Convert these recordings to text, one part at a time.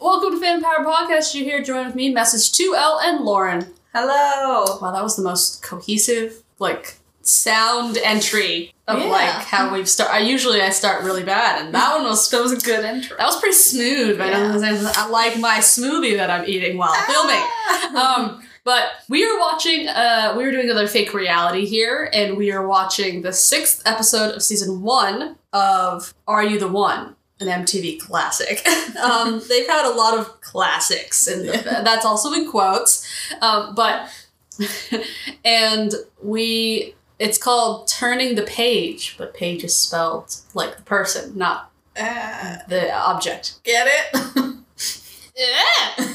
Welcome to Fan Powered Podcast. You're here join with me, Message 2L and Lauren. Hello. Wow, that was the most cohesive, like, sound entry of Yeah. like how we've start. I usually I start really bad, and that one was that was a good intro. That was pretty smooth. Yeah. I like my smoothie that I'm eating while filming. Ah. Um, but we are watching. Uh, we are doing another fake reality here, and we are watching the sixth episode of season one of Are You the One? An MTV classic. um, they've had a lot of classics, and that's also in quotes. Um, but and we it's called turning the page, but page is spelled like the person, not Ah, the object. get it?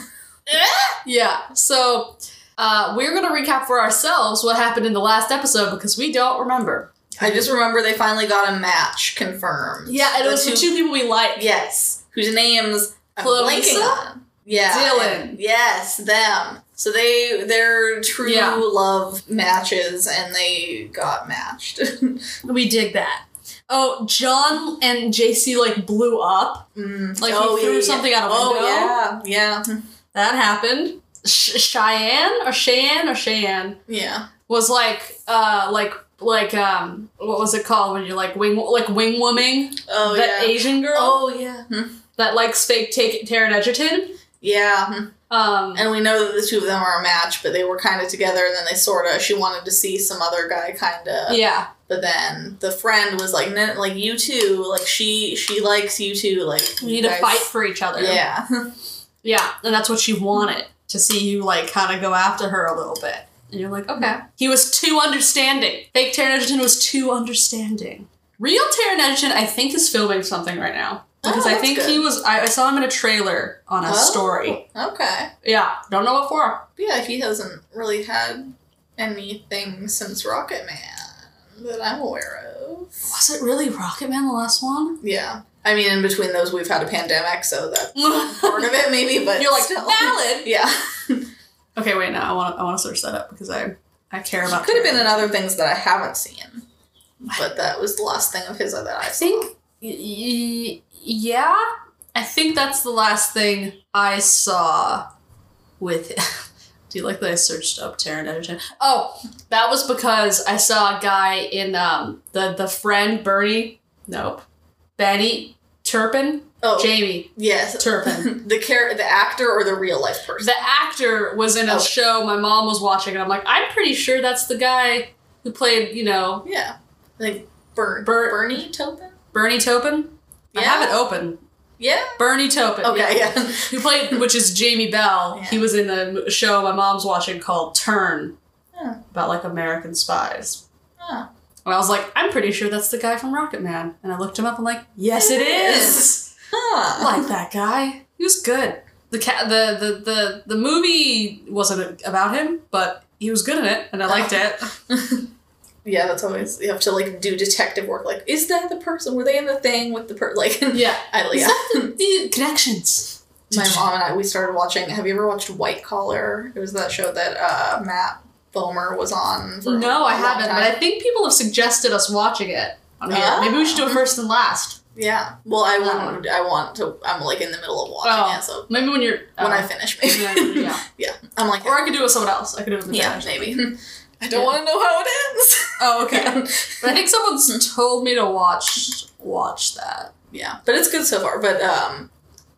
yeah. So uh, we're gonna recap for ourselves what happened in the last episode because we don't remember. I just remember they finally got a match confirmed. Yeah, and it was the two people we like. Yes, whose names Clarissa? Yeah, Dylan. yes, them. So they they're true Yeah. love matches, and they got matched. We dig that. Oh, John and JC like blew up. Mm. Like, he threw something out a Oh window? yeah, yeah, That happened. Sh- Cheyenne or Cheyenne or Cheyenne yeah. was like uh like like um what was it called when you're like wing like wing woman Oh yeah. that yeah. Asian girl Oh yeah, Hmm. that likes fake take Taron Egerton. yeah. Hmm. Um, And we know that the two of them are a match, but they were kind of together, and then they sort of. She wanted to see some other guy, kind of. yeah, But then the friend was like, "No, like you too like she she likes you too like we you need to fight for each other. Yeah, yeah, and that's what she wanted to see you like kind of go after her a little bit. And you're like, okay. He was too understanding. Fake Taron Egerton was too understanding. Real Taron Egerton, I think, is filming something right now because Oh, I think good. he was. I, I saw him in a trailer on a Oh, story. Okay, Yeah, don't know what for. yeah, he hasn't really had anything since Rocket Man that I'm aware of. Was it really Rocket Man the last one? Yeah, I mean, in between those, we've had a pandemic, so that's part of it, maybe. But You're like still. valid. Yeah, Okay, wait. Now I want. I want to search that up because I I care about. It. Could have been in other things that I haven't seen, but that was the last thing of his that I I think. Y- yeah, I think that's the last thing I saw with. him. Do you like that I searched up Taron Egerton? Oh, that was because I saw a guy in um the the friend Bernie. Nope, Benny Turpin. Oh, Jamie yes, Turpin. the char- the actor or the real life person. The actor was in a Oh. show my mom was watching, and I'm like, I'm pretty sure that's the guy who played, you know, Yeah. Like Bur- Bur- Bernie Taupin? Bernie Taupin. I have it open. Yeah. Bernie Taupin. Okay, yeah. yeah. Who played, which is Jamie Bell. Yeah. He was in the show my mom's watching called Turn, Yeah. about like American spies. Oh. And I was like, I'm pretty sure that's the guy from Rocket Man. And I looked him up. I'm like, yes, it It is. Huh. Like that guy. He was good. The cat, the, the the the movie wasn't about him, but he was good in it, and I liked it. yeah, that's always you have to like do detective work. Like, is that the person? Were they in the thing with the per? Like, Yeah, I Is yeah. the connections? My mom and I we started watching. Have you ever watched White Collar? It was that show that uh, Matt Bomer was on. For No, I haven't, but I think people have suggested us watching it on here. Maybe we should do it first and last. yeah. Well, I want. I want to. I'm like in the middle of watching Oh. it, so Maybe when you're when uh, I finish, maybe. yeah, yeah. yeah. I'm like, Or I could do it with someone else. I could do it with the yeah, maybe. I don't Yeah. want to know how it ends. Oh, okay. but I think someone's told me to watch watch that. Yeah, but it's good so far. But um,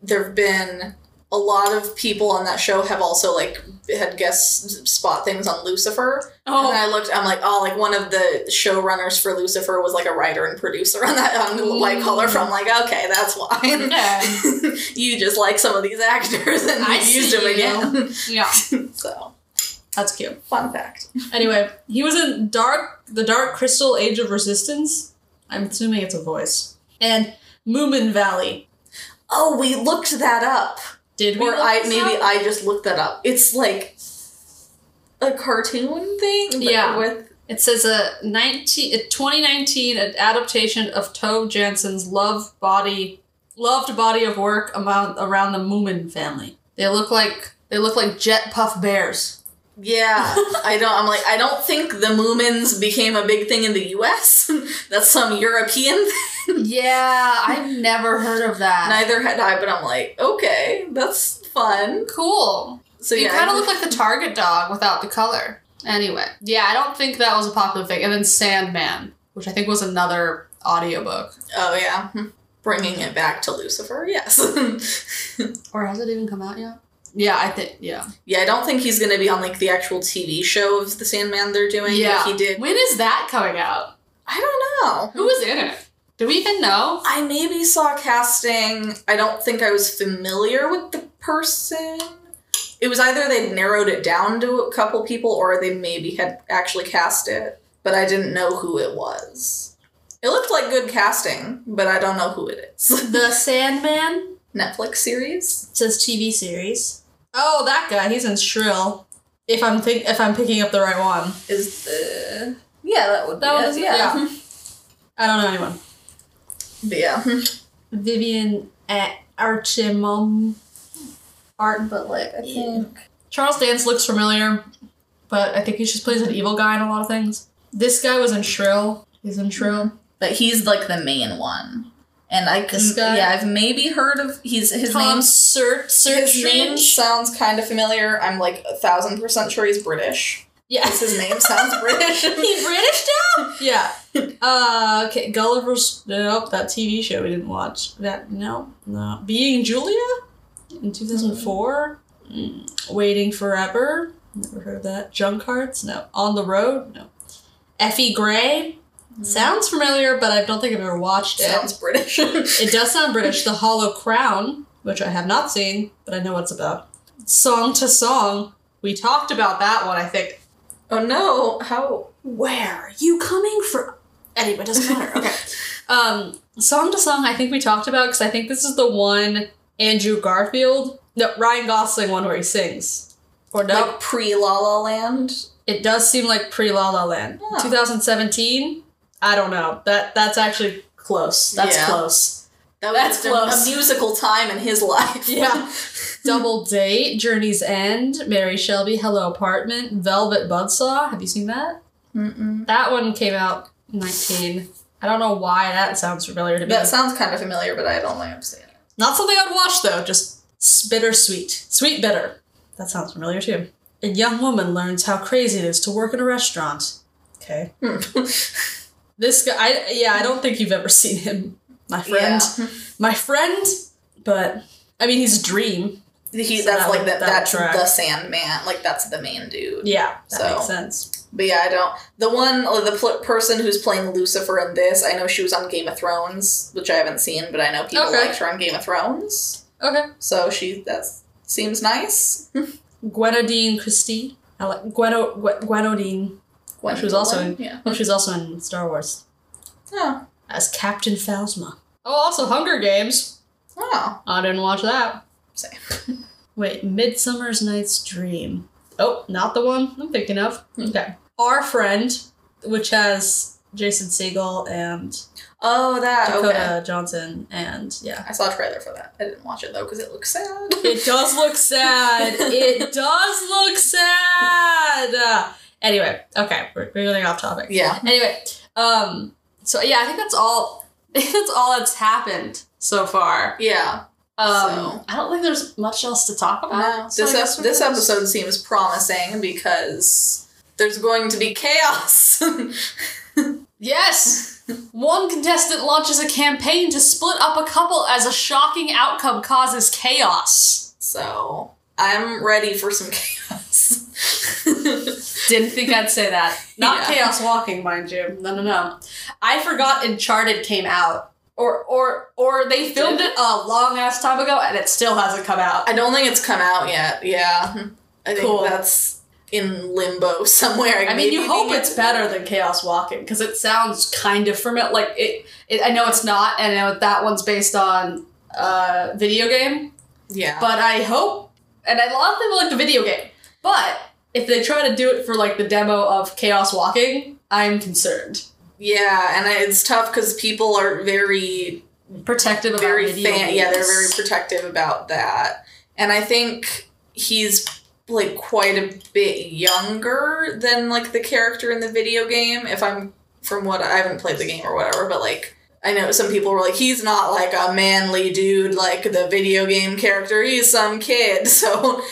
there've been a lot of people on that show have also like had guest spot things on Lucifer. And Oh, I looked, I'm like, oh, like one of the showrunners for Lucifer was like a writer and producer on that on the White Collar. From like, okay, that's why. yeah, you just like some of these actors and I used them again. yeah. so, That's cute. fun fact. Anyway, he was in Dark, the Dark Crystal Age of Resistance. I'm assuming it's a voice. And Moomin Valley. Oh, we looked that up. Did we? Or I maybe up? I just looked that up. It's like a cartoon thing, Yeah. with It says a 19, a 2019 adaptation of Tove Jansson's love body, loved body of work about, around the Moomin family. They look like they look like jet puff bears. Yeah, I don't. I'm like, I don't think the Moomins became a big thing in the U.S. That's some European. thing. Yeah, I've never heard of that. Neither had I, but I'm like, okay, that's fun. Cool. So you yeah, kind of look like the Target dog without the color. Anyway, yeah, I don't think that was a popular thing. And then Sandman, which I think was another audiobook. Oh yeah, bringing it back to Lucifer. Yes. Or has it even come out yet? Yeah, I think, yeah. yeah, I don't think he's gonna be on like the actual TV show of the Sandman they're doing. Yeah. he did. When is that coming out? I don't know. Who was in it? Do we even know? I maybe saw casting. I don't think I was familiar with the person. It was either they narrowed it down to a couple people or they maybe had actually cast it, but I didn't know who it was. It looked like good casting, but I don't know who it is. The Sandman? Netflix series? It says TV series. Oh, that guy. He's in Shrill. If I'm think if I'm picking up the right one. Is the Yeah, that would That be was- it, yeah. yeah. I don't know anyone. But yeah. Vivian uh, at Acheampong. Art, but like I think Charles Dance looks familiar, but I think he just plays an evil guy in a lot of things. This guy was in Shrill. He's in Shrill. But he's like the main one. And I guy? yeah, I've maybe heard of he's his Tom name Sir His name sounds kind of familiar. I'm like a thousand percent sure he's British. Yes, his name sounds British. He's British now? Yeah. Uh, okay, Gulliver's. Nope, that TV show we didn't watch. That, no, no. Being Julia? In 2004? Mm. Waiting Forever? Never heard of that. Junk Hearts? No. On the Road? No. Effie Gray? Sounds familiar, but I don't think I've ever watched it. sounds British. It does sound British. The Hollow Crown, which I have not seen, but I know what it's about. Song to Song. We talked about that one, I think. oh no! How? Where are you coming from? Anyway, doesn't matter. Okay. um, Song to Song, I think we talked about because I think this is the one Andrew Garfield, no, Ryan Gosling one where he sings. Or no, Like pre La La Land. it does seem like pre La La Land. Oh. 2017. I don't know. That that's actually close. That's Yeah. close. That That's a- close. A musical time in his life. Yeah. Double Date, Journey's End, Mary Shelley, Hello Apartment, Velvet Buzzsaw. Have you seen that? Mm-mm. That one came out 19. I don't know why that sounds familiar to me. That sounds kind of familiar, but I don't I've seen it. Not something I'd watch though, just s- bittersweet. Sweet bitter. That sounds familiar too. A young woman learns how crazy it is to work in a restaurant. Okay. Hmm. This guy, I, yeah, I don't think you've ever seen him, my friend. Yeah. My friend, but I mean, he's a dream. He, So that's that like that. that That's track. the Sandman. Like that's the main dude. Yeah, that So- makes sense. But yeah, I don't. The one, the pl- person who's playing Lucifer in this, I know she was on Game of Thrones, which I haven't seen, but I know people Okay. liked her on Game of Thrones. Okay. So she that seems nice. Gwenodine Christie. I like Gweno, Gwen- Gwenodine. Gwen She was also Dolan, yeah. Oh, she's also in Star Wars Oh, as Captain Phasma. Oh, also Hunger Games. oh, I didn't watch that. same. Wait, Midsummer's Night's Dream. Oh, not the one I'm thinking of. Hmm. Okay. Our Friend, which has Jason Segel and Oh, that Dakota okay. Johnson, and yeah. I saw a trailer for that. I didn't watch it though because it looks sad. It does look sad. it does look sad. Anyway, okay, we're, we're getting off topic. yeah. Anyway, um, so yeah, I think that's all. I think that's all that's happened so far. Yeah. Um, So- I don't think there's much else to talk about. No, So this ep- this episode seems promising because there's going to be chaos. Yes! One contestant launches a campaign to split up a couple as a shocking outcome causes chaos. so I'm ready for some chaos. Didn't think I'd say that. Not Yeah. chaos walking, mind you. No, no, no. I forgot Uncharted came out. Or, or, or they filmed Did it a long ass time ago and it still hasn't come out. I don't think it's come out yet. Yeah, I think Cool. that's in limbo somewhere. I mean, you hope they it's better than Chaos Walking because it sounds kind of familiar. Like it, it, I know it's not, and I know that one's based on a video game. Yeah, But I hope, and a lot of people like the video game. But if they try to do it for like the demo of Chaos Walking, I'm concerned. yeah, and it's tough because people are very, Protective about very fan. Yeah, they're very protective about that, and I think he's like quite a bit younger than like the character in the video game. If I'm from what I haven't played the game or whatever, but like I know some people were like, he's not like a manly dude like the video game character. He's some kid. So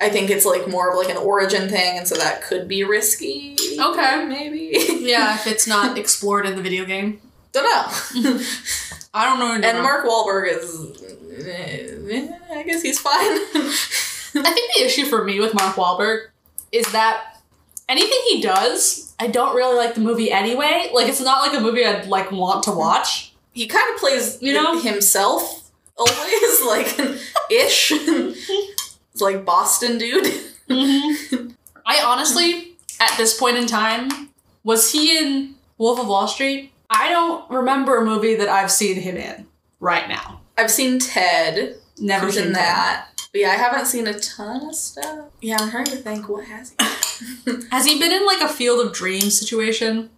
I think it's like more of like an origin thing, and so that could be risky. Okay. maybe. Yeah, if it's not explored in the video game. Don't know. I don't know. and Mark Wahlberg is, eh, I guess he's fine. I think the issue for me with Mark Wahlberg is that anything he does, I don't really like the movie anyway. Like it's not like a movie I'd like want to watch. he kind of plays You know? himself always like ish like boston dude mm-hmm. I honestly, at this point in time, was he in Wolf of Wall Street? I don't remember a movie that I've seen him in right now. i've seen ted Never seen in that. that but yeah i haven't seen a ton of stuff yeah i'm trying to think what has he Has he been in like a Field of Dreams situation?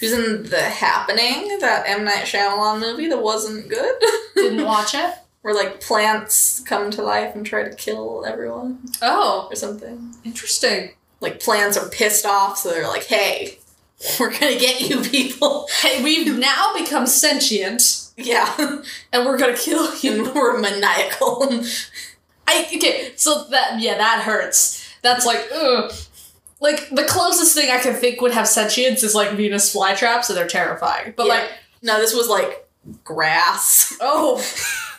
He's in the happening that m night Shyamalan movie that wasn't good Didn't watch it. where like plants come to life and try to kill everyone Oh, or something interesting. like plants are pissed off so they're like hey we're gonna get you people Hey, we've now become sentient, yeah and we're gonna kill you. and we're maniacal I okay, so that yeah, that hurts. That's like ugh. Like the closest thing I can think would have sentience is like Venus flytraps, and they're terrifying. But Yeah. like, no this was like grass oh,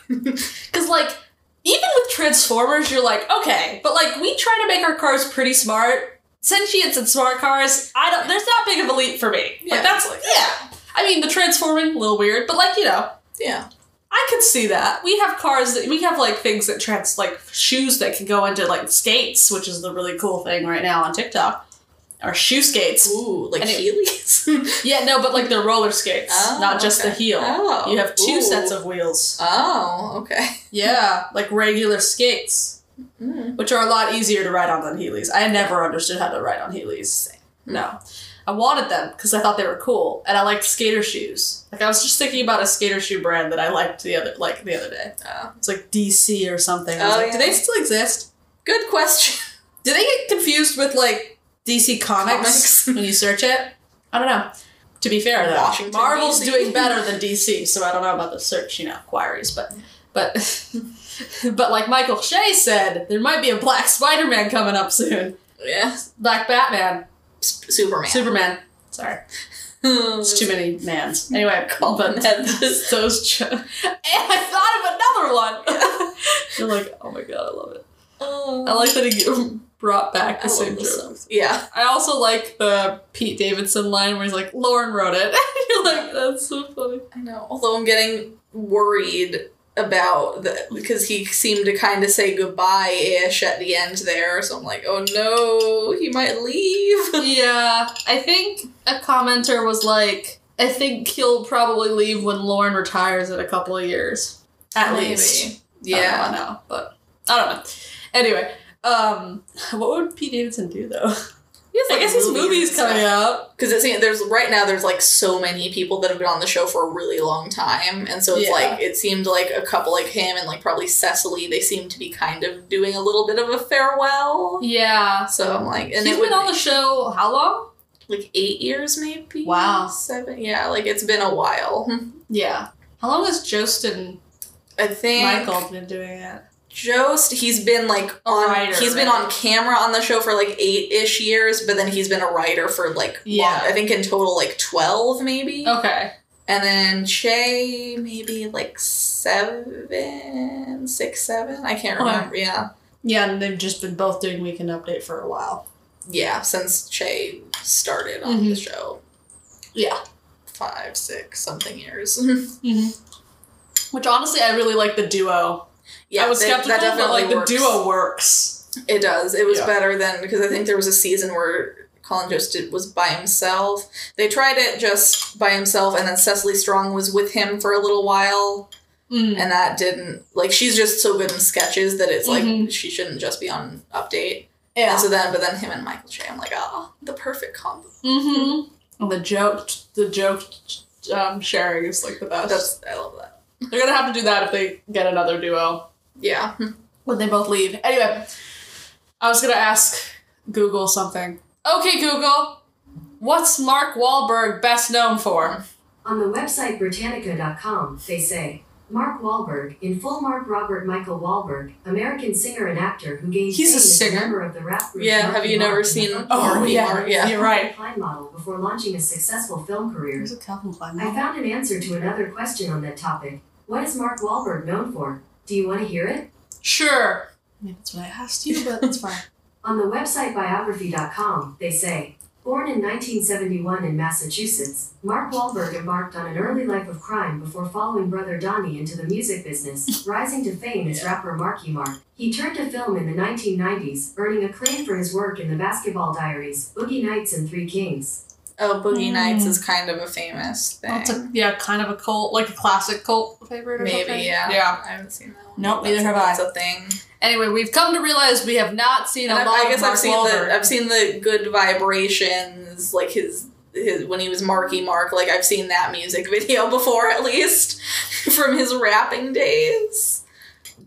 because like even with Transformers, you're like okay, but like we try to make our cars pretty smart. Sentience and smart cars, I don't. There's not big of a leap for me. Yeah, Like that's like- yeah. I mean, the transforming a little weird, but like you know, yeah I could see that. We have cars that we have like things that trans like shoes that can go into like skates, which is the really cool thing right now on TikTok. Or shoe skates. Ooh, like And it- Heelys? Yeah, no, but like they're roller skates, Oh, not just the heel. Oh, You have two ooh. sets of wheels. oh, okay. Yeah, like regular skates, Mm. which are a lot easier to ride on than Heelys. I never understood how to ride on Heelys. No. I wanted them because I thought they were cool, and I liked skater shoes. Like I was just thinking about a skater shoe brand that I liked the other like the other day. Oh. It's like DC or something. I was Oh, like, do they still exist? Good question. Do they get confused with like DC Comics, Comics. when you search it? I don't know. To be fair, though, Washington, Marvel's DC. doing better than DC, so I don't know about the search, you know, queries, but but but like Michael Che said, there might be a Black Spider-Man coming up soon. Yeah. Black Batman, S- Superman. Superman. Sorry, it's too many mans. Anyway, but Heads. those. Ch- and I thought of another one. You're like, oh my god, I love it. Oh. I like that he brought back the I same this joke. song. Yeah. I also like the Pete Davidson line where he's like, Lauren wrote it. You're like, that's so funny. I know. Although I'm getting worried about that because he seemed to kind of say goodbye ish at the end there. So I'm like, oh no, he might leave. Yeah, I think a commenter was like, I think he'll probably leave when Lauren retires in a couple of years. At Maybe. least. Yeah. I don't know, but I don't know. Anyway, um, what would Pete Davidson do though? I guess his movie's coming out. Because it seems there's right now there's like so many people that have been on the show for a really long time, and so it's Yeah. like it seemed like a couple like him and like probably Cecily, they seem to be kind of doing a little bit of a farewell. Yeah. So I'm like, and He's it would been on the show how long? like eight years maybe. Wow. seven. Yeah, like it's been a while. Yeah. How long has Jost and I think Michael been doing it? Jost, he's been like on writer, he's been right? on camera on the show for like eight ish years, but then he's been a writer for like Yeah. long, I think in total like twelve maybe. Okay. And then Che maybe like seven, six, seven. I can't Okay. remember. Yeah. Yeah, and they've just been both doing Weekend Update for a while. Yeah, since Che started on Mhm. the show. Yeah. Five, six, something years. Mm-hmm. Which honestly, I really like the duo. Yeah, I was that- skeptical, that but definitely like the duo works. It does. It was Yeah. better than because I think there was a season where Colin just did, was by himself. They tried it just by himself, and then Cecily Strong was with him for a little while, Mm. and that didn't like she's just so good in sketches that it's like Mhm. she shouldn't just be on update. Yeah. And so then, but then him and Michael Che, I'm like, oh, the perfect combo. mm-hmm. And the joke, the joke um, sharing is like the best. That's I love that. They're gonna have to do that if they get another duo Yeah. when they both leave. Anyway, I was gonna ask Google something. Okay, Google, what's Mark Wahlberg best known for? On the website Britannica.com, they say Mark Wahlberg, in full Mark Robert Michael Wahlberg, American singer and actor who gained He's a fame as singer? member of the rap group. Yeah, have Marky you never Mark and seen- Oh, Funky yeah, yeah. You're right. Klein model before launching a successful film career. Who's a Calvin Klein? I found an answer to another question on that topic. What is Mark Wahlberg known for? Do you want to hear it? Sure. I mean, that's what I asked you, but that's fine. On the website biography.com, they say, born in 1971 in Massachusetts, Mark Wahlberg embarked on an early life of crime before following brother Donnie into the music business, rising to fame as rapper Marky Mark. He turned to film in the 1990s, earning acclaim for his work in The Basketball Diaries, Boogie Nights, and Three Kings. Oh, Boogie Mm. Nights is kind of a famous thing. That's a, yeah, kind of a cult, like a classic cult favorite or Maybe, something. yeah. Yeah. I haven't seen that one. Nope, neither have I. That's a thing. Anyway, we've come to realize we have not seen And a lot I guess Mark I've seen Wahlberg. the I've seen the good vibrations, like his his when he was Marky Mark. Like I've seen that music video before, at least from his rapping days.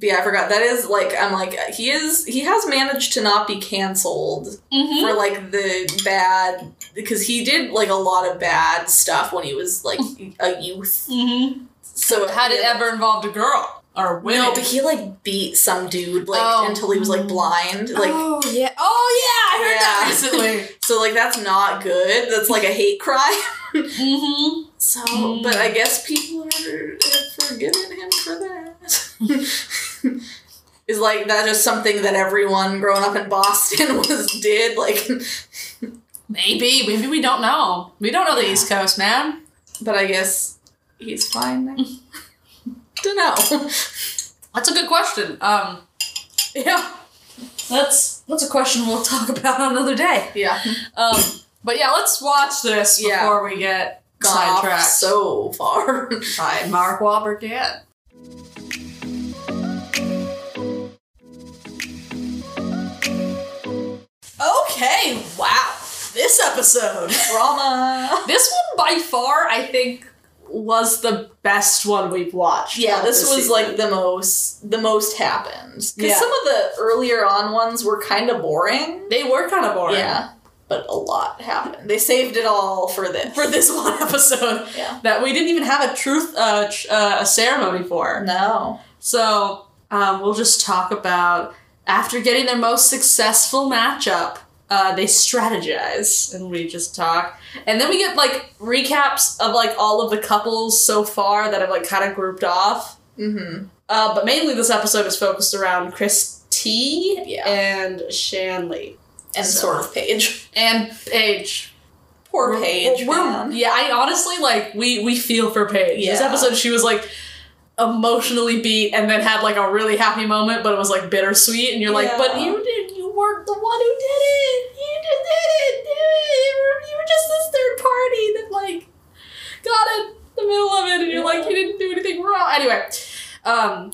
Yeah, I forgot. That is like I'm like he is he has managed to not be canceled Mhm. for like the bad because he did like a lot of bad stuff when he was like a youth. Mhm. So Had it yeah. ever involved a girl or women? No, but he like beat some dude like Oh. until he was like blind. Like oh yeah, oh yeah, I heard that recently. so like that's not good. That's like a hate crime. mm-hmm. So, Mm. but I guess people are have forgiven him for that. Is like that just something that everyone growing up in Boston was did like, Maybe, maybe we don't know. We don't know the East Coast, man. but I guess he's fine now. Don't know. That's a good question. Um, yeah, that's that's a question we'll talk about another day. Yeah, Um, but yeah, let's watch this Yeah. before we get gone sidetracked so far. by Mark Wahlberg again. Okay, wow, this episode. Drama. This one by far, I think, was the best one we've watched. Yeah, of this was season. like the most the most happened because Yeah. some of the earlier on ones were kind of boring. they were kind of boring. Yeah, but a lot happened. They saved it all for this. For this one episode Yeah. that we didn't even have a truth uh, uh, a ceremony for. No. So um, we'll just talk about after getting their most successful matchup, uh, they strategize and we just talk, and then we get like recaps of like all of the couples so far that have like kind of grouped off. Mm-hmm. Uh, but mainly this episode is focused around Chris T Yeah. and Shanley And So- sort of Paige. and Paige. Poor We're- Paige. we're- man. yeah, I honestly like we we feel for Paige. This episode, she was like emotionally beat, and then had like a really happy moment, but it was like bittersweet. And you're like, Yeah. but you did, you weren't the one who did it. You just didn't do it. You were, you were just this third party that like got in the middle of it, and you're like, you didn't do anything wrong. Anyway, um.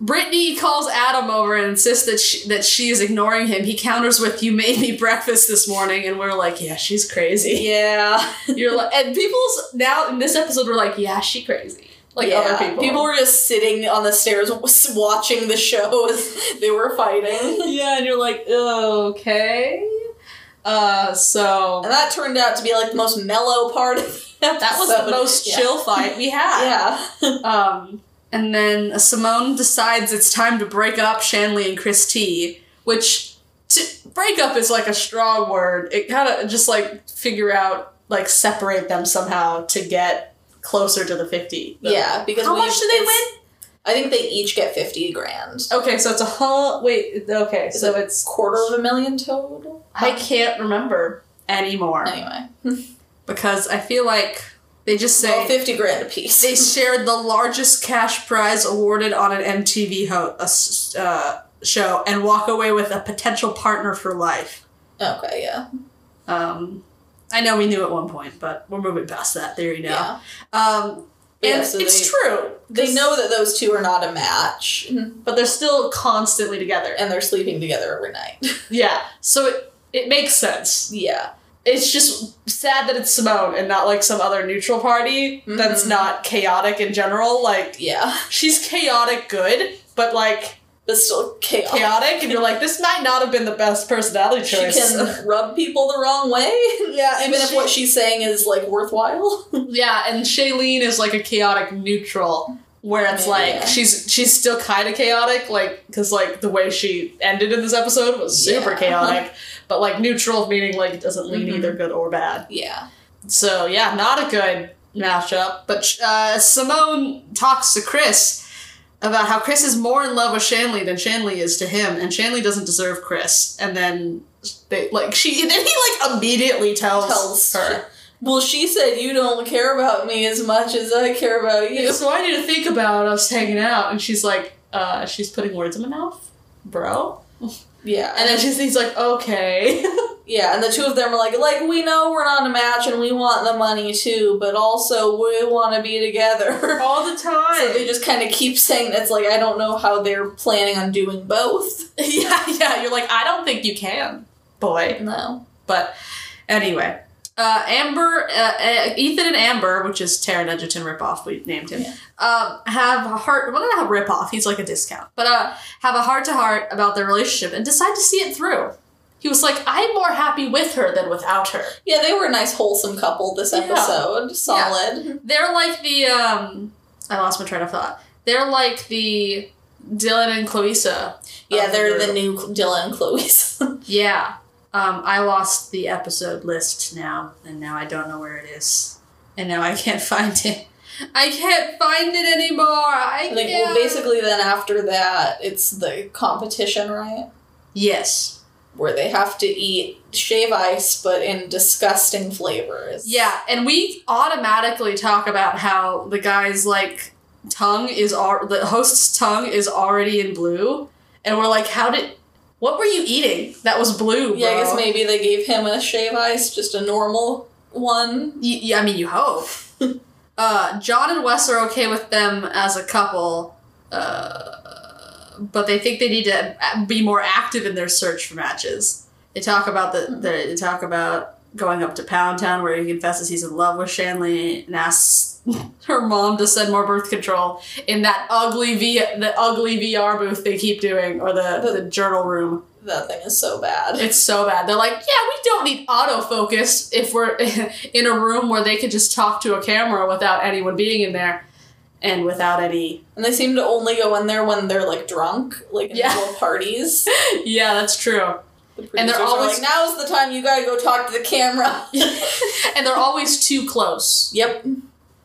Brittany calls Adam over and insists that she, that she is ignoring him. He counters with, "You made me breakfast this morning," and we're like, "Yeah, she's crazy." Yeah. You're like, and people's now in this episode were like, yeah, she crazy. Like other people. People were just sitting on the stairs watching the show as they were fighting. yeah, and you're like, okay. Uh, so And that turned out to be like the most mellow part of the episode. that was the most Yeah. chill fight we had. Yeah. Um, and then Simone decides it's time to break up Shanley and Chris T, which to break up is like a strong word. It kind of just like figure out like separate them somehow to get closer to the fifty. Yeah, because how much do they win? I think they each get 50 grand. Okay, so it's a whole Wait, okay, Is so it it's Quarter of a million total? I can't remember anymore Anyway. because I feel like they just say Well, 50 grand a piece. they shared the largest cash prize awarded on an MTV ho- uh, show and walk away with a potential partner for life. okay, yeah. Um, I know we knew at one point, but we're moving past that theory now. Yeah. Um, and Yeah, so it's they- true. They know that those two are not a match, but they're still constantly together. and they're sleeping together every night. yeah, so it it makes sense. yeah. it's just sad that it's Simone and not like some other neutral party that's Mhm. not chaotic in general. Like Yeah. she's chaotic good, but like but still chaotic. chaotic, and you're like, this might not have been the best personality choice. She can rub people the wrong way, yeah, even if what she's saying is like worthwhile. Yeah, and Shailene is like a chaotic neutral, where it's Yeah. like she's she's still kind of chaotic, like because like the way she ended in this episode was super Yeah. chaotic, but like neutral meaning like it doesn't lean Mhm. either good or bad. yeah. So yeah, not a good matchup. But uh, Simone talks to Chris about how Chris is more in love with Shanley than Shanley is to him, and Shanley doesn't deserve Chris. And then they like she and then he like immediately tells, Tells her. Well, she said you don't care about me as much as I care about you. So I need to think about us hanging out, and she's like, uh, she's putting words in my mouth, bro. Yeah, And then she's he's like, okay. yeah, and the two of them are like, like we know we're not a match and we want the money too, but also we want to be together. All the time. So they just kind of keep saying it's like I don't know how they're planning on doing both. yeah, yeah. You're like, I don't think you can, boy. No. But anyway, uh, Amber, uh, uh, Ethan and Amber, which is Taron Egerton ripoff, we named him, Yeah. um, have a heart. Well, not a ripoff. He's like a discount, but uh, have a heart to heart about their relationship and decide to see it through. He was like, I'm more happy with her than without her. Yeah, they were a nice wholesome couple this Yeah. episode. Solid. They're like the um, I lost my train of thought. They're like the Dylan and Clarissa. Yeah, they're group. the new Dylan and Chloe's. Yeah. Um, I lost the episode list now, and now I don't know where it is. And now I can't find it. I can't find it anymore. I think can't. well basically then after that it's the competition, right? Yes. Where they have to eat shave ice but in disgusting flavors. Yeah, and we automatically talk about how the guy's like tongue is al- the host's tongue is already in blue, and we're like, how did? What were you eating that was blue? Yeah, I guess maybe they gave him a shave ice, just a normal one. Y- yeah, I mean, you hope. uh, John and Wes are okay with them as a couple, uh, but they think they need to be more active in their search for matches. They talk about the, hmm. the they talk about going up to Pound Town where he confesses he's in love with Shanley and asks her mom to send more birth control in that ugly V the ugly VR booth they keep doing or the, The- the journal room. That thing is so bad. It's so bad. They're like, yeah, we don't need autofocus if we're in a room where they could just talk to a camera without anyone being in there and without any. And they seem to only go in there when they're like drunk, like in Yeah. little parties. yeah, that's true. The And they're always- like, now's the time you gotta go talk to the camera. and they're always too close. yep.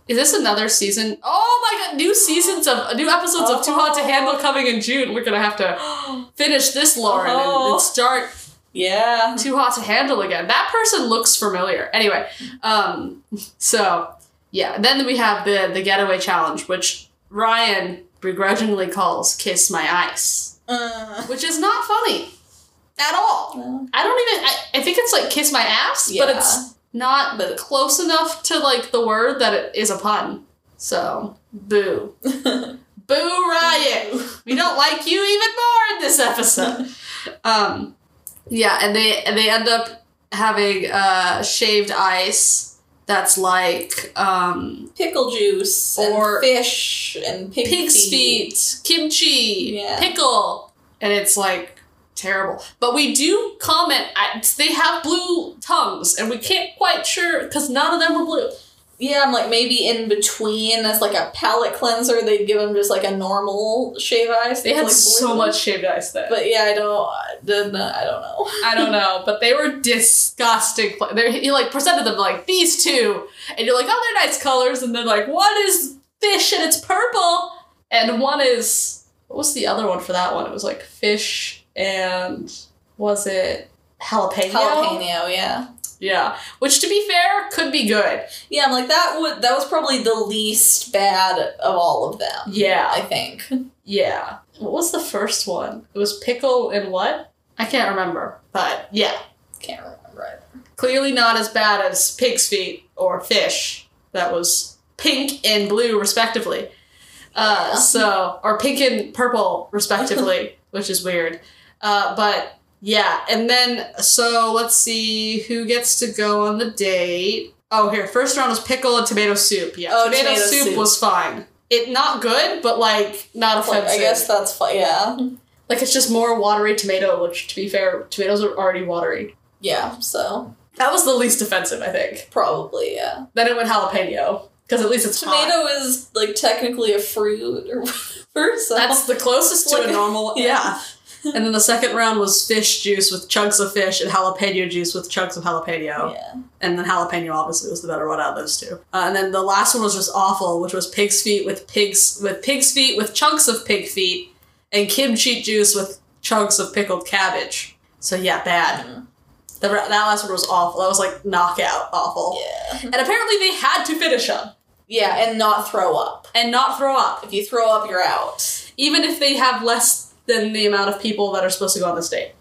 Is this another season? Oh my god, new seasons of new episodes of Too Hot to Handle coming in June. We're gonna have to finish this, Lauren, and, Oh. and start Yeah. too hot to handle again. That person looks familiar. Anyway, um, so yeah, then we have the the getaway challenge, which Ryan begrudgingly calls "Kiss My Ice," Uh, which is not funny at all. no. I don't even. I, I think it's like "Kiss My Ass," but it's not But- close enough to like the word that it is a pun. So boo, boo, Ryan. We don't like you even more in this episode. Um, yeah, and they and they end up having uh, shaved ice that's like um, Pickle juice Or- and fish and pig pig's feet. feet, kimchi, Yeah. pickle, and it's like terrible. But we do comment. At, they have blue tongues, and we can't quite sure because none of them are blue. Yeah, I'm like maybe in between as like a palate cleanser, they'd give them just like a normal shave ice. They had like, so much shaved ice there. But yeah, I don't. Uh, I don't know. I don't know. I don't know, but they were disgusting. They're, he like presented them like these two, and you're like, oh, they're nice colors, and then like one is fish and it's purple, and one is what was the other one for that one? It was like fish and was it jalapeno? Jalapeno, yeah. Yeah, which to be fair could be good. Yeah, I'm like that would that was probably the least bad of all of them. Yeah, I think. yeah. What was the first one? It was pickle and what? I can't remember, but yeah. Can't remember it. clearly not as bad as pig's feet or fish that was pink and blue respectively uh, Yeah. so or pink and purple respectively which is weird uh, but yeah and then so let's see who gets to go on the date oh here first round was pickle and tomato soup yeah Oh, tomato, tomato soup, soup. was fine it not good but like not Like, offensive I guess that's fine. Yeah. Like it's just more watery tomato, which to be fair, tomatoes are already watery. Yeah, so That was the least offensive, I think. probably yeah. Then it went jalapeno because at least it's hot. Tomato is like technically a fruit or whatever. So That's the closest to Like- a normal. yeah. And then the second round was fish juice with chunks of fish and jalapeno juice with chunks of jalapeno. yeah. And then jalapeno obviously was the better one out of those two. Uh, and then the last one was just awful, which was pig's feet with pigs with pig's feet with chunks of pig feet and kimchi juice with chunks of pickled cabbage. So yeah, bad. Mhm. The, that last one was awful. That was like knockout awful. Yeah. And apparently they had to finish them Yeah, and not throw up. and not throw up, If you throw up, you're out. even if they have less than the amount of people that are supposed to go on this date.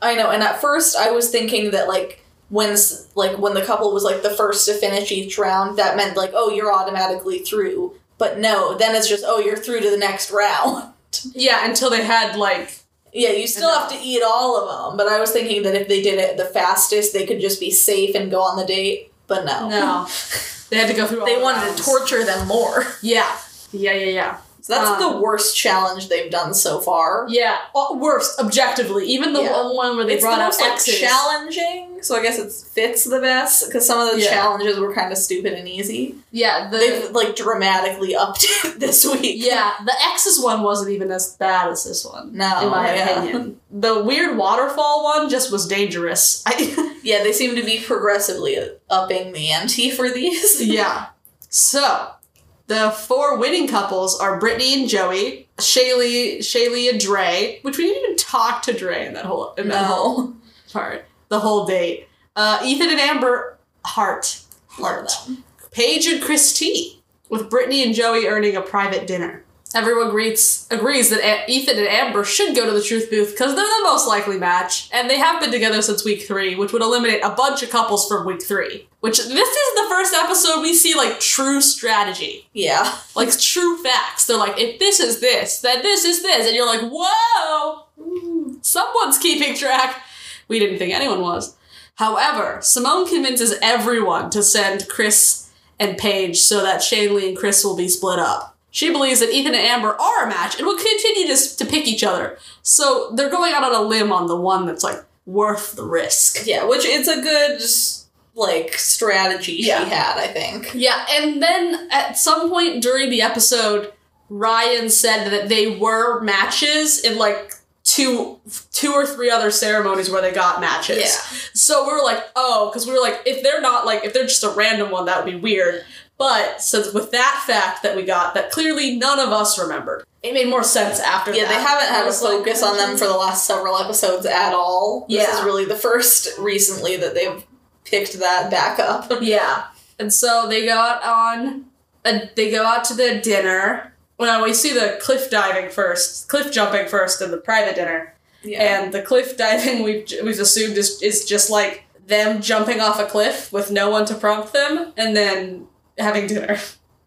I know, and at first I was thinking that like when like when the couple was like the first to finish each round, that meant like oh you're automatically through. But no, then it's just oh you're through to the next round. yeah, until they had like Yeah, you still have to eat all of them. But I was thinking that if they did it the fastest, they could just be safe and go on the date. But no, no, they had to go through. All they the wanted rounds. to torture them more. Yeah, yeah, yeah, yeah. So that's Um, the worst challenge they've done so far. Yeah, uh, worst objectively. Even the Yeah. one where they It's the brought out most like, X's. challenging, so I guess it fits the best because some of the Yeah. challenges were kind of stupid and easy. yeah, the They've like dramatically upped it this week. yeah the X's one wasn't even as bad as this one. No, in my yeah. opinion, the weird waterfall one just was dangerous. I, Yeah, they seem to be progressively upping the ante for these. yeah. So the four winning couples are Brittany and Joey, Shaylee, Shaylee and Dre, which we didn't even talk to Dre in that whole in that whole part, the whole date. Uh, Ethan and Amber, Heart. them. Paige and Chris T, with Brittany and Joey earning a private dinner. Everyone agrees, agrees that A- Ethan and Amber should go to the truth booth because they're the most likely match, and they have been together since week three, which would eliminate a bunch of couples from week three. Which this is the first episode we see like true strategy, Yeah. like true facts. They're like, if this is this, then this is this, and you're like, whoa, someone's keeping track. We didn't think anyone was. However, Simone convinces everyone to send Chris and Paige so that Shaylee and Chris will be split up. She believes that Ethan and Amber are a match and will continue to, to pick each other. So they're going out on a limb on the one that's like worth the risk. Yeah, which it's a good like strategy Yeah. she had, I think. Yeah, and then at some point during the episode, Ryan said that they were matches in like two two or three other ceremonies where they got matches. Yeah. So we were like, oh, because we were like, if they're not like, if they're just a random one, that would be weird. But since with that fact that we got, that clearly none of us remembered, it made more sense after Yeah, that. they haven't had a was like, focus on them for the last several episodes at all. This Yeah. is really the first recently that they've picked that back up. Yeah. And so they go out on a, they go out to the dinner. Well, we see the cliff diving first, cliff jumping first and the private dinner. Yeah. And the cliff diving we've we've assumed is is just like them jumping off a cliff with no one to prompt them and then having dinner.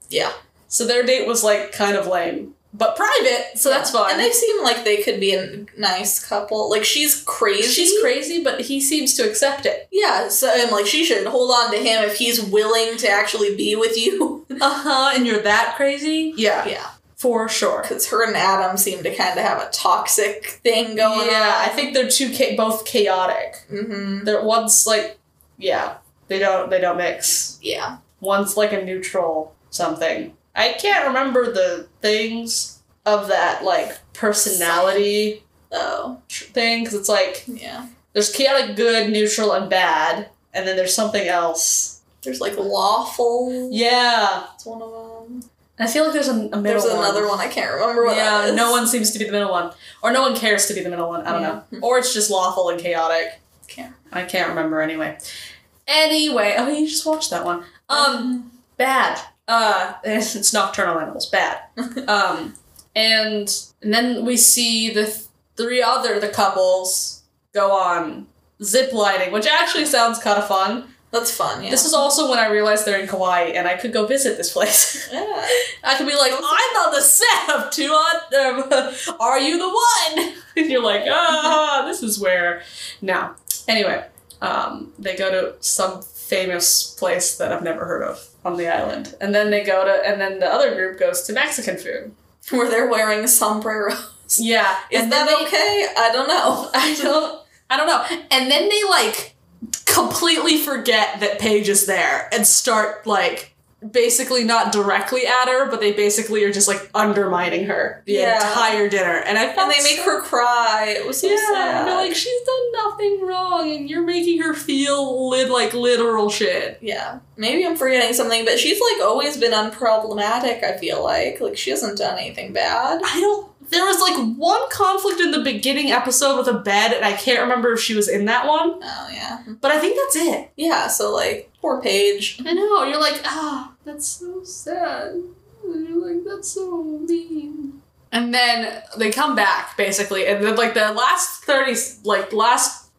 yeah. So their date was like kind of lame, but private, so that's fine. And they seem like they could be a nice couple. Like she's crazy. She's crazy, but he seems to accept it. Yeah, so and like she should hold on to him if he's willing to actually be with you. Uh huh. And you're that crazy? Yeah, yeah. for sure. Because her and Adam seem to kind of have a toxic thing going on. yeah, I think they're too cha- both chaotic. Mm-hmm. They're one's like, yeah, they don't they don't mix. Yeah. One's like a neutral something. I can't remember the things of that like personality Oh. thing because it's like Yeah. there's chaotic, good, neutral, and bad, and then there's something else. There's like lawful. Yeah, That's one of them. I feel like there's a, a middle There's one. another one I can't remember what yeah, no one seems to be the middle one, or no one cares to be the middle one. I don't Yeah. know, or it's just lawful and chaotic. Can't. I can't remember anyway. Anyway, oh, you just watched that one. Um, bad. Uh, it's nocturnal animals. Bad. um, and and then we see the th- three other the couples go on zip lining, which actually sounds kind of fun. That's fun. Yeah. This is also when I realized they're in Kauai, and I could go visit this place. yeah. I could be like, I'm on the set of Two on. Um, are you the one? And you're like, ah, this is where. Now, Anyway, um, they go to some famous place that I've never heard of on the island, and then they go to, and then the other group goes to Mexican food. Where they're wearing sombreros. Yeah. Is that they- okay? I don't know. I don't I don't know. And then they like completely forget that Paige is there and start like basically not directly at her, but they basically are just like undermining her the Yeah. entire dinner. And I And they make her cry. It was so yeah, sad. and they're like she's done nothing wrong, and you're making her feel lit like literal shit. yeah, maybe I'm forgetting something, but she's like always been unproblematic. I feel like like she hasn't done anything bad. I don't. There was like one conflict in the beginning episode with a bed, and I can't remember if she was in that one, Oh yeah, but I think that's it. yeah. So like poor Paige. I know. You're like, ah, that's so sad. And you're like, that's so mean. And then they come back basically, and then like the last thirty, like last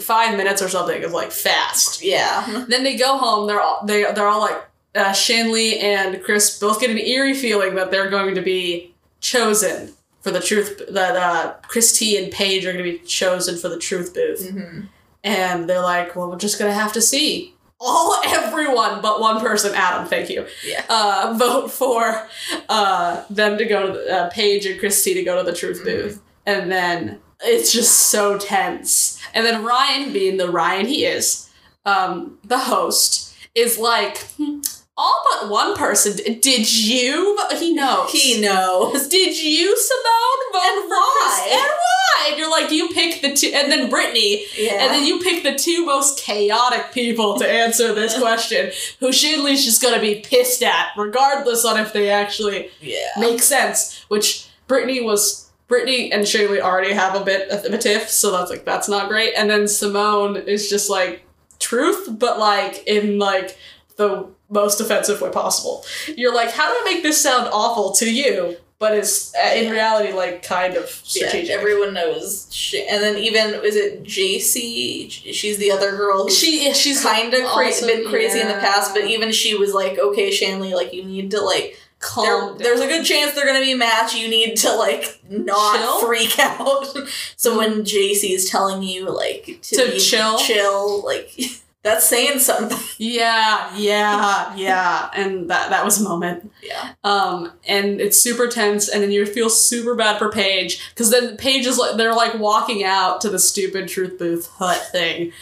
five minutes or something is like fast. Yeah, Then they go home. They're all they they're all like uh, Shanley and Chris both get an eerie feeling that they're going to be chosen for the truth. That uh, Christy and Paige are going to be chosen for the truth booth. hmm And they're like, well, we're just gonna have to see. All everyone but one person, Adam, thank you, yeah. uh, vote for uh, them to go to the, uh, Paige and Christy to go to the truth booth, and then it's just so tense. And then Ryan, being the Ryan he is, um, the host, is like, "Hmm, all but one person. Did you? He knows. He knows. Did you, Simone, vote And for why? Chris? And why? And you're like, you pick the two, and then Brittany, Yeah. and then you pick the two most chaotic people to answer this question, who Shanley's just gonna be pissed at, regardless on if they actually yeah. make sense. Which Brittany was. Brittany and Shanley already have a bit of a tiff, so that's like that's not great. And then Simone is just like truth, but like in like the most offensive way possible. You're like, how do I make this sound awful to you? But it's uh, in reality like kind of Yeah, everyone knows. She, and then even is it JC? She's the other girl who's she yeah, she's kind of cra- been crazy in the past, but even she was like, "Okay, Shanley, like you need to like there, calm. there's a good chance they're gonna be a match. You need to like not Chill? freak out." so when JC is telling you like to, To chill? chill, like that's saying something. Yeah, yeah, yeah, and that that was a moment. Yeah, Um, and it's super tense, and then you feel super bad for Paige because then Paige is like they're like walking out to the stupid truth booth hut thing,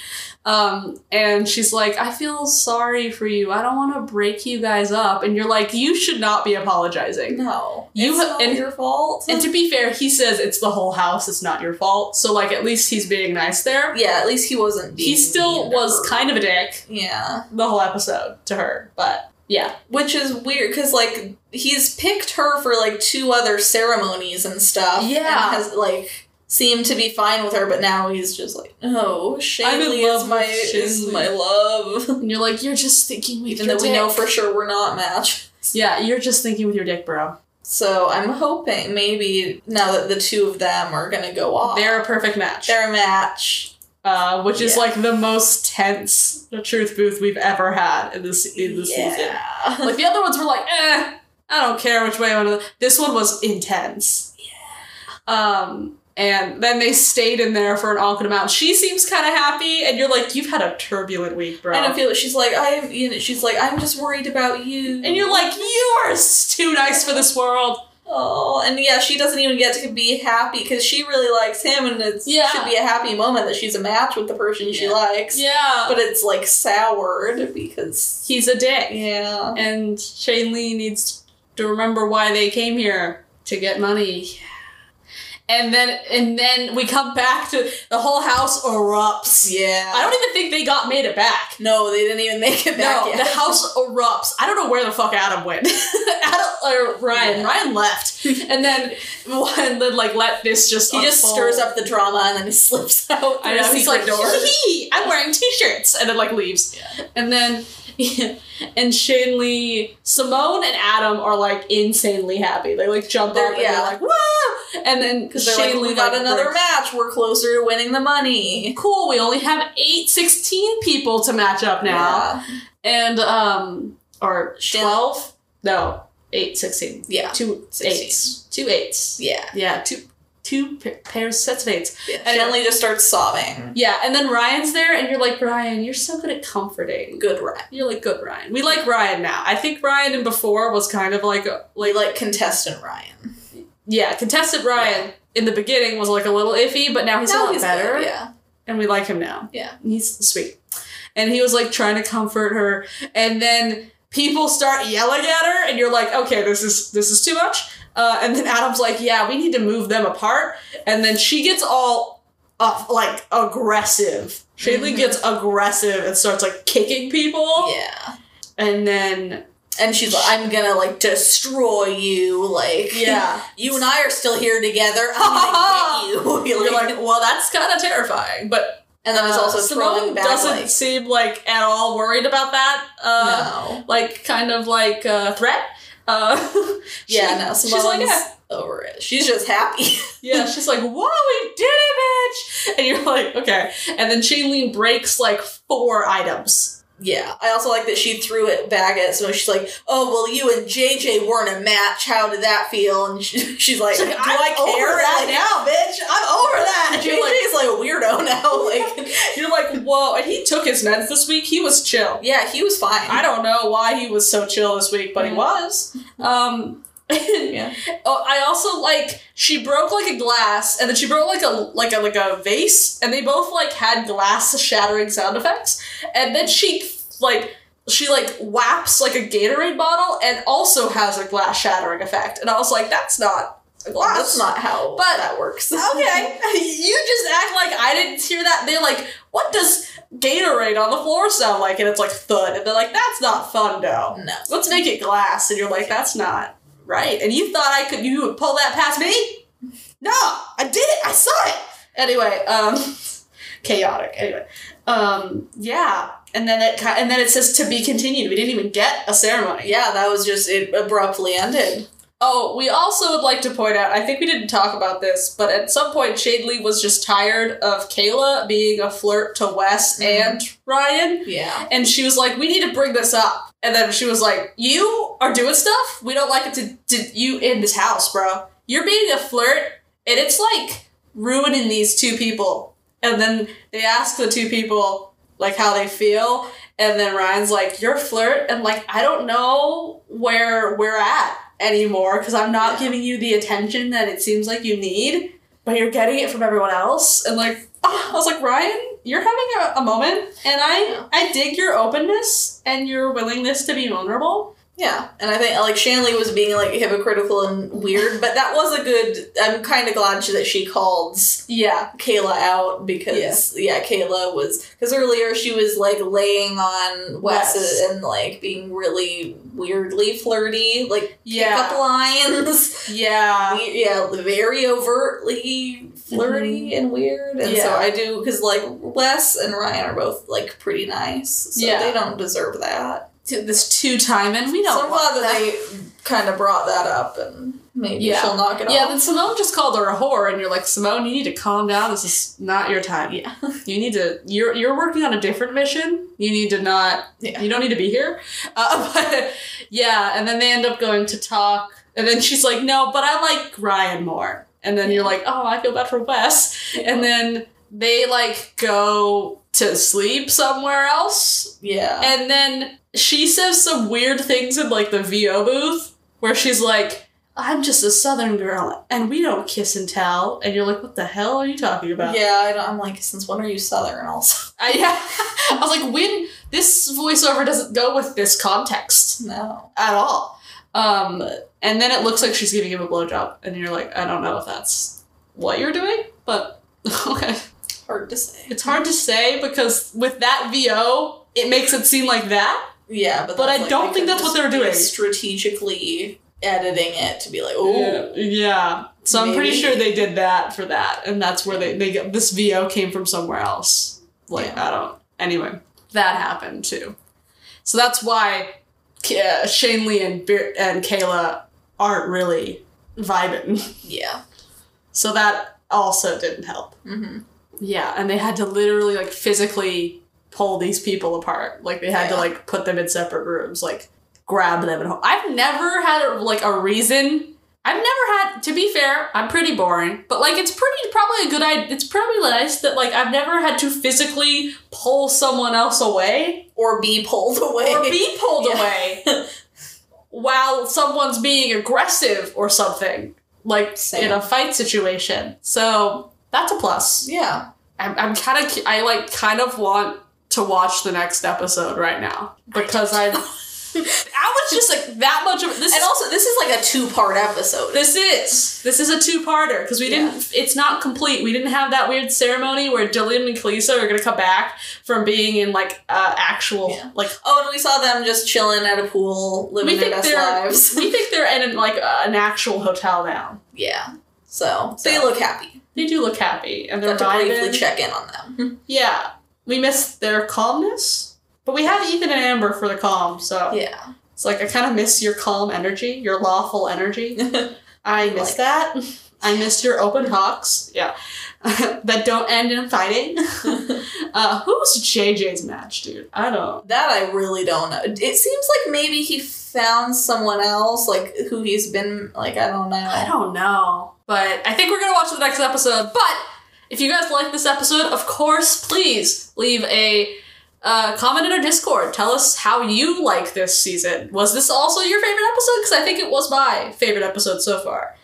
um, and she's like, "I feel sorry for you. I don't want to break you guys up," and you're like, "You should not be apologizing." no, You it's ha- not and- your fault. And to be fair, he says it's the whole house. It's not your fault. So like, at least he's being nice there. yeah, at least he wasn't. He still was kind of a dick yeah. the whole episode to her, but yeah. Which is weird because like he's picked her for like two other ceremonies and stuff. Yeah. and has like seemed to be fine with her, but now he's just like, oh, Shanley is my is my love. And you're like, you're just thinking with Even though we know for sure we're not match. Yeah, you're just thinking with your dick, bro. So I'm hoping maybe now that the two of them are gonna go off, They're a perfect match. they're a match. uh, which is Yeah. like the most tense truth booth we've ever had in this in this season. Like the other ones were like, eh, I don't care which way. I wanna-" This one was intense. Yeah. Um, and then they stayed in there for an awkward amount. She seems kind of happy, and you're like, you've had a turbulent week, bro. And I don't feel she's like I'm. You know, she's like I'm just worried about you. and you're like, you are too nice for this world. Oh, and yeah, she doesn't even get to be happy because she really likes him, and it Yeah. should be a happy moment that she's a match with the person she likes. Yeah. But it's like soured because he's a dick. yeah, And Shanley needs to remember why they came here to get money. And then and then we come back to the whole house erupts. yeah. I don't even think they got made it back. No, they didn't even make it back No, yet. the house erupts. I don't know where the fuck Adam went. Adam or Ryan. Yeah. Ryan left, and then and then like let this just He just stirs up the drama and then he slips out I know he's like, door. I'm wearing t-shirts, and then like leaves, and then and Shanley, Simone, and Adam are like insanely happy. They like jump They're- up and yeah. they're like, "Whoa!" And then Because Shane like, Lee we got like, another breaks- match. We're closer to winning the money. Cool. We only have eight, 16 people to match up now, Yeah. and um, or Shan- twelve? No, eight, 16. Yeah. two 16. eights, two eights. Yeah. Yeah, two two pa- pairs sets of eights. yeah. And- Shanley just starts sobbing. Mm-hmm. Yeah, and then Ryan's there, and you're like, Ryan, you're so good at comforting. Good rap. You're like good Ryan. We like Ryan now. I think Ryan and before was kind of like a, like like contestant Ryan. yeah, contestant Ryan in the beginning was like a little iffy, but now he's a Now lot he's better. good, yeah. and we like him now. Yeah. He's sweet. And he was like trying to comfort her, and then people start yelling at her, and you're like, okay, this is this is too much. Uh, and then Adam's like, yeah, we need to move them apart. And then she gets all uh, like aggressive. Shanley Mhm. gets aggressive and starts like kicking people. Yeah. And then And she's like, I'm gonna like destroy you. Like, yeah, you and I are still here together. I'm gonna get you. you're like, well, that's kind of terrifying. But and then it's uh, also Simone throwing back doesn't like, seem like at all worried about that. Uh, no. like kind of like a threat. Uh, Yeah, she- no. she's like, yeah, over it. She's just happy. yeah. She's like, whoa, we did it, bitch! And you're like, okay. And then Shanley breaks like four items. Yeah. I also like that she threw it back at Simone. She's like, "Oh well, you and JJ weren't a match. How did that feel?" And she, she's like, She's like, "Do "I'm I care that Like, now, bitch. I'm over that. And you're like, JJ's like a weirdo now. Like, you're like, whoa. And he took his meds this week. He was chill. yeah, he was fine. I don't know why he was so chill this week, but he Mhm. was. Um, Yeah. Oh, I also like she broke like a glass, and then she broke like a like a like a vase, and they both like had glass shattering sound effects, and then she like she like whaps like a Gatorade bottle, and also has a glass shattering effect, and I was like, that's not a glass. That's not how But- that works. okay. you just act like I didn't hear that. They're like, what does Gatorade on the floor sound like? And it's like thud, and they're like, that's not fun, though no. let's make it glass. And you're like, that's not right. And you thought I could, you would pull that past me? No, I did it. I saw it. Anyway, um, chaotic. Anyway, um, yeah. And then it, and then it says to be continued. We didn't even get a ceremony. Yeah, that was just it abruptly ended. Oh, we also would like to point out, I think we didn't talk about this, but at some point Shanley was just tired of Kayla being a flirt to Wes Mhm. and Ryan. Yeah. And she was like, "We need to bring this up." And then she was like, "You are doing stuff. We don't like it to, to you in this house, bro. You're being a flirt, and it's like ruining these two people." And then they ask the two people like how they feel, and then Ryan's like, "You're a flirt," and like I don't know where we're at anymore because I'm not giving you the attention that it seems like you need, but you're getting it from everyone else. And like, I was like, Ryan, you're having a, a moment, and I Yeah. I dig your openness and your willingness to be vulnerable. Yeah, and I think like Shanley was being like hypocritical and weird, but that was a good. I'm kind of glad she, that she called Yeah, Kayla out because yeah, Kayla was because earlier she was like laying on Wes, Wes. and like being really weirdly flirty, like Yeah. pickup lines. yeah, We- yeah, very overtly flirty and weird, and so Mm-hmm. I do because like Wes and Ryan are both like pretty nice, so Yeah. they don't deserve that. To this two time, and we don't. so I'm glad that, they kind of brought that up, and maybe Yeah. she'll knock it Yeah, off. Yeah, then Simone just called her a whore, and you're like, Simone, you need to calm down. This is not your time. Yeah. You need to. You're you're working on a different mission. You need to not. Yeah. You don't need to be here. Uh, but yeah, and then they end up going to talk, and then she's like, no, but I like Ryan more. And then you're like, oh, I feel bad for Wes. And then they like go to sleep somewhere else. yeah. And then she says some weird things in like the VO booth where she's like, I'm just a southern girl and we don't kiss and tell. And you're like, what the hell are you talking about? yeah, I don't, I'm like, since when are you Southern also? I, yeah. I was like, when this voiceover doesn't go with this context No. at all. Um, and then it looks like she's giving him a blowjob. And you're like, I don't know if that's what you're doing, but okay. Hard to say. It's hard to say because with that VO, it makes it seem like that. Yeah, but But I like, don't think that's what they're doing. Strategically editing it to be like, oh, Yeah. yeah. So I'm pretty sure they did that for that, and that's where they they got this VO came from somewhere else. Like Yeah. I don't. Anyway, that happened too. So that's why uh, Shanley and Bir- and Kayla aren't really vibing. yeah. So that also didn't help. Mm-hmm. Yeah, and they had to literally like physically pull these people apart. Like they had to like put them in separate rooms, like grab them and hold. I've never had like a reason. I've never had. To be fair, I'm pretty boring, but like it's pretty probably a good idea. It's probably nice that like I've never had to physically pull someone else away Or be pulled away. or be pulled Yeah. away while someone's being aggressive or something. like Same. in a fight situation. So that's a plus. Yeah. I'm, I'm kind of I like kind of want to watch the next episode right now because I I was just like that much of this. And also, this is like a two-part episode. this is this is a two-parter because we didn't. It's not complete. We didn't have that weird ceremony where Jillian and Kalisa are gonna come back from being in like uh, actual Yeah. like. Oh, and we saw them just chilling at a pool, living their best lives. we think they're in like uh, an actual hotel now. yeah. So, So- they look happy. They do look happy and they're Got to briefly check in on them. Yeah, we miss their calmness, but we have Ethan and Amber for the calm. So yeah. it's like I kind of miss your calm energy, your lawful energy. I miss Like- that. I missed your open talks. Yeah. that don't end in fighting. uh, who's JJ's match, dude? I don't. that I really don't know. It seems like maybe he found someone else, like who he's been, like, I don't know. I don't know. But I think we're gonna watch the next episode. But if you guys like this episode, of course, please leave a uh, comment in our Discord. Tell us how you like this season. Was this also your favorite episode? Because I think it was my favorite episode so far.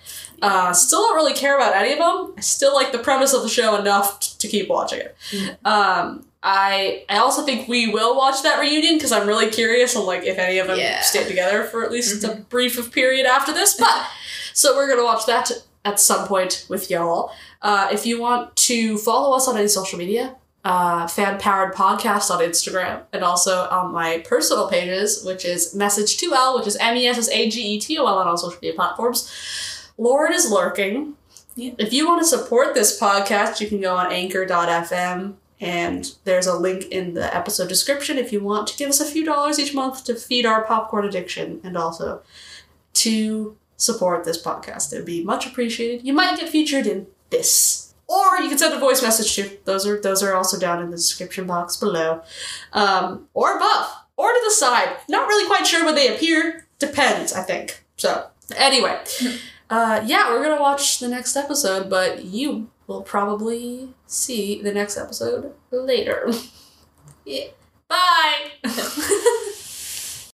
Uh, still don't really care about any of them. I still like the premise of the show enough t- to keep watching it. Mm. Um, I I also think we will watch that reunion because I'm really curious on like if any of them Yeah. stay together for at least a brief of period after this. But so we're gonna watch that at some point with y'all. Uh, if you want to follow us on any social media, uh, fan powered podcast on Instagram, and also on my personal pages, which is messagetol, which is M E S S A G E T O L on all social media platforms. Lauren is lurking. Yeah. If you want to support this podcast, you can go on anchor.fm and there's a link in the episode description if you want to give us a few dollars each month to feed our popcorn addiction and also to support this podcast. It would be much appreciated. You might get featured in this. Or you can send a voice message too. Those are those are also down in the description box below. Um, or above. Or to the side. Not really quite sure when they appear. Depends, I think. So anyway. Uh, yeah, we're gonna watch the next episode, but you will probably see the next episode later. Yeah. Bye!